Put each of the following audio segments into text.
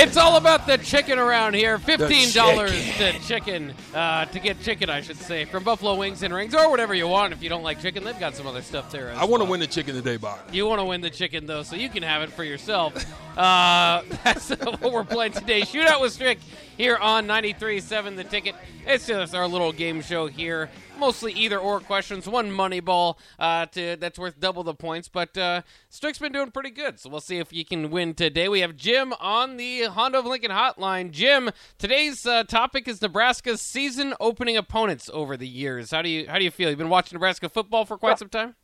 It's all about the chicken around here. Fifteen dollars to chicken uh, to get chicken, I should say, from Buffalo Wings and Rings, or whatever you want. If you don't like chicken, they've got some other stuff there. As I want to well. win the chicken today, Bob. You want to win the chicken though, so you can have it for yourself. Uh, that's what we're playing today. Shootout with Strick here on 93.7 The Ticket. It's just our little game show here. Mostly either or questions. One money ball uh, to that's worth double the points. But uh, Strick's been doing pretty good, so we'll see if you can win today. We have Jim on the Honda of Lincoln hotline. Jim, today's uh, topic is Nebraska's season opening opponents over the years. How do you how do you feel? You've been watching Nebraska football for quite some time.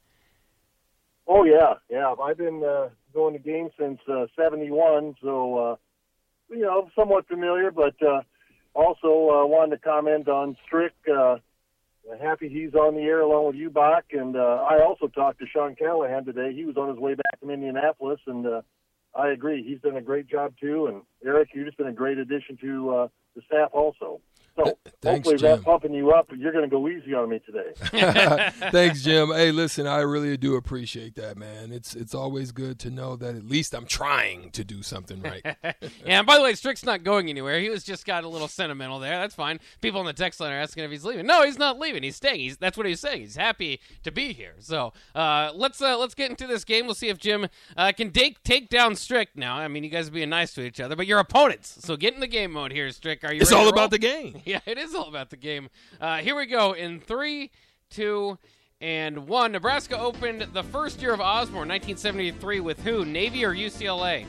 Oh yeah, yeah. I've been uh, going to games since uh, '71, so uh, you know, somewhat familiar. But uh, also uh, wanted to comment on Strick. Uh, happy he's on the air along with you, Bach. And uh, I also talked to Sean Callahan today. He was on his way back from Indianapolis, and uh, I agree. He's done a great job too. And Eric, you've just been a great addition to uh, the staff also. So thanks, hopefully Jim. that pumping you up, you're going to go easy on me today. Thanks, Jim. Hey, listen, I really do appreciate that, man. It's it's always good to know that at least I'm trying to do something right. yeah, and by the way, Strick's not going anywhere. He was just got a little sentimental there. That's fine. People in the text line are asking if he's leaving. No, he's not leaving. He's staying. He's that's what he's saying. He's happy to be here. So uh, let's uh, let's get into this game. We'll see if Jim uh, can take take down Strick. Now, I mean, you guys are being nice to each other, but you're opponents. So get in the game mode here, Strick. Are you? it's ready all to roll? about the game. Yeah, it is all about the game. Uh, here we go in three, two, and one. Nebraska opened the first year of Osborne, 1973, with who? Navy or UCLA?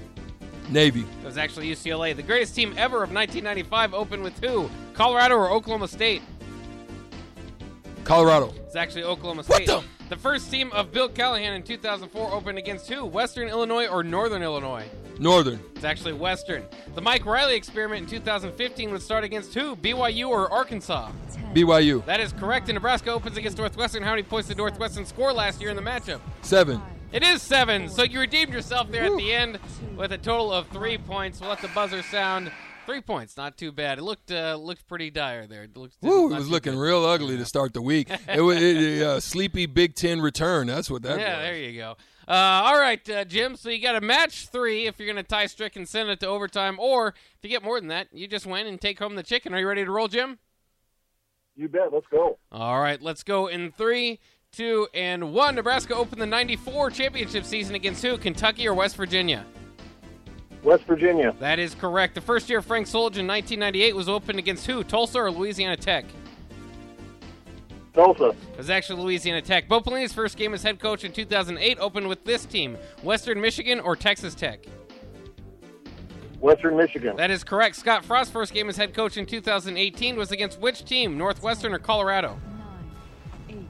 Navy, It was actually UCLA. The greatest team ever of 1995 opened with who? Colorado or Oklahoma State? Colorado, It's actually Oklahoma State. What the- The first team of Bill Callahan in 2004 opened against who? Western Illinois or Northern Illinois? Northern, It's actually Western. The Mike Riley experiment in 2015 would start against who? BYU or Arkansas? BYU, That is correct. And Nebraska opens against Northwestern. How many points did Northwestern score last year in the matchup? seven. It is seven. So you redeemed yourself there at the end with a total of three points. We'll let the buzzer sound. Three points, not too bad. It looked uh, looked pretty dire there. It looked, Woo, it was looking good. real ugly to start the week. It was it, uh, sleepy Big Ten return. That's what that was. Yeah, was. there you go. Uh, all right, uh, Jim. So you got a match three if you're going to tie Strick and send it to overtime, or if you get more than that, you just win and take home the chicken. Are you ready to roll, Jim? you bet. Let's go. All right, let's go in three, two, and one. Nebraska opened the '94 championship season against who? Kentucky or West Virginia? West Virginia, That is correct. The first year of Frank Solich in 1998 was opened against who? Tulsa or Louisiana Tech? Tulsa, It was actually Louisiana Tech. Bo Pelini's first game as head coach in 2008 opened with this team: Western Michigan or Texas Tech. Western Michigan, That is correct. Scott Frost's first game as head coach in 2018 was against which team? Northwestern or Colorado? nine, eight,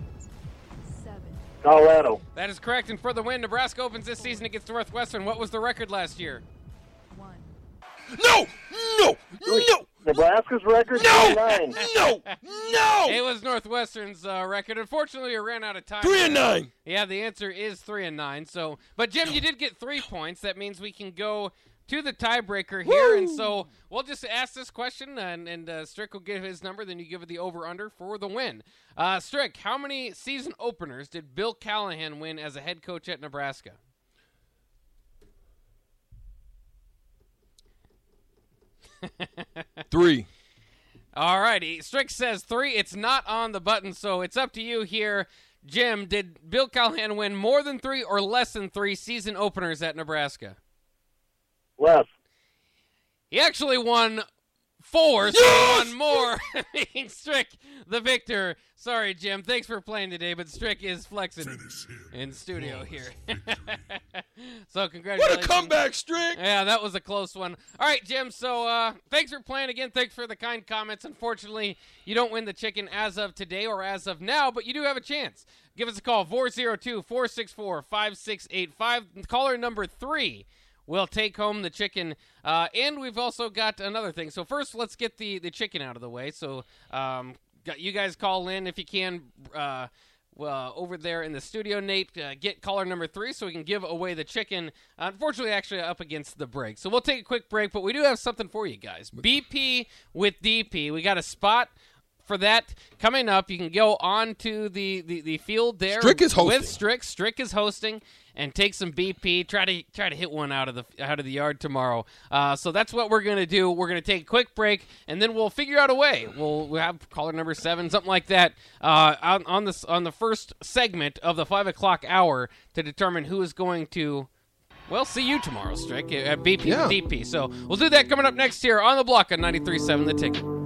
seven, Colorado, That is correct. And for the win, Nebraska opens this season against Northwestern. What was the record last year? One. No, no, no, Nebraska's record no, nine. no, no. It was Northwestern's uh, record. Unfortunately, we ran out of time. Three and nine. Yeah, the answer is three and nine. So, but Jim, you did get three points. That means we can go to the tiebreaker here, and so we'll just ask this question, and, and uh, Strick will give his number. Then you give it the over under for the win. Uh, Strick, how many season openers did Bill Callahan win as a head coach at Nebraska? Three. All righty. Strick says three. It's not on the button, so it's up to you here. Jim, did Bill Callahan win more than three or less than three season openers at Nebraska? Less. He actually won four, so Yes! one more, Strick the victor. Sorry, Jim. Thanks for playing today, but Strick is flexing in studio here. so congratulations. What a comeback, Strick. Yeah, that was a close one. All right, Jim. So uh, thanks for playing again. Thanks for the kind comments. Unfortunately, you don't win the chicken as of today or as of now, but you do have a chance. Give us a call 402 464 5685. Caller number three will take home the chicken. Uh, and we've also got another thing. So first, let's get the the chicken out of the way. So um, got you guys call in if you can. Uh, uh, over there in the studio, Nate, uh, get caller number three so we can give away the chicken. unfortunately, actually up against the break, so we'll take a quick break. But we do have something for you guys. BP with DP. We got a spot for that coming up. You can go on to the, the, the field there. Strick is hosting. With Strick. Strick is hosting and take some BP. Try to try to hit one out of the out of the yard tomorrow. Uh, so that's what we're gonna do. We're gonna take a quick break and then we'll figure out a way. We'll, we'll have caller number seven, something like that, uh, on, on this on the first segment of the five o'clock hour to determine who is going to. Well, see you tomorrow, Strick, at BP Yeah. DP. So we'll do that coming up next here on the block on 93.7 The Ticket.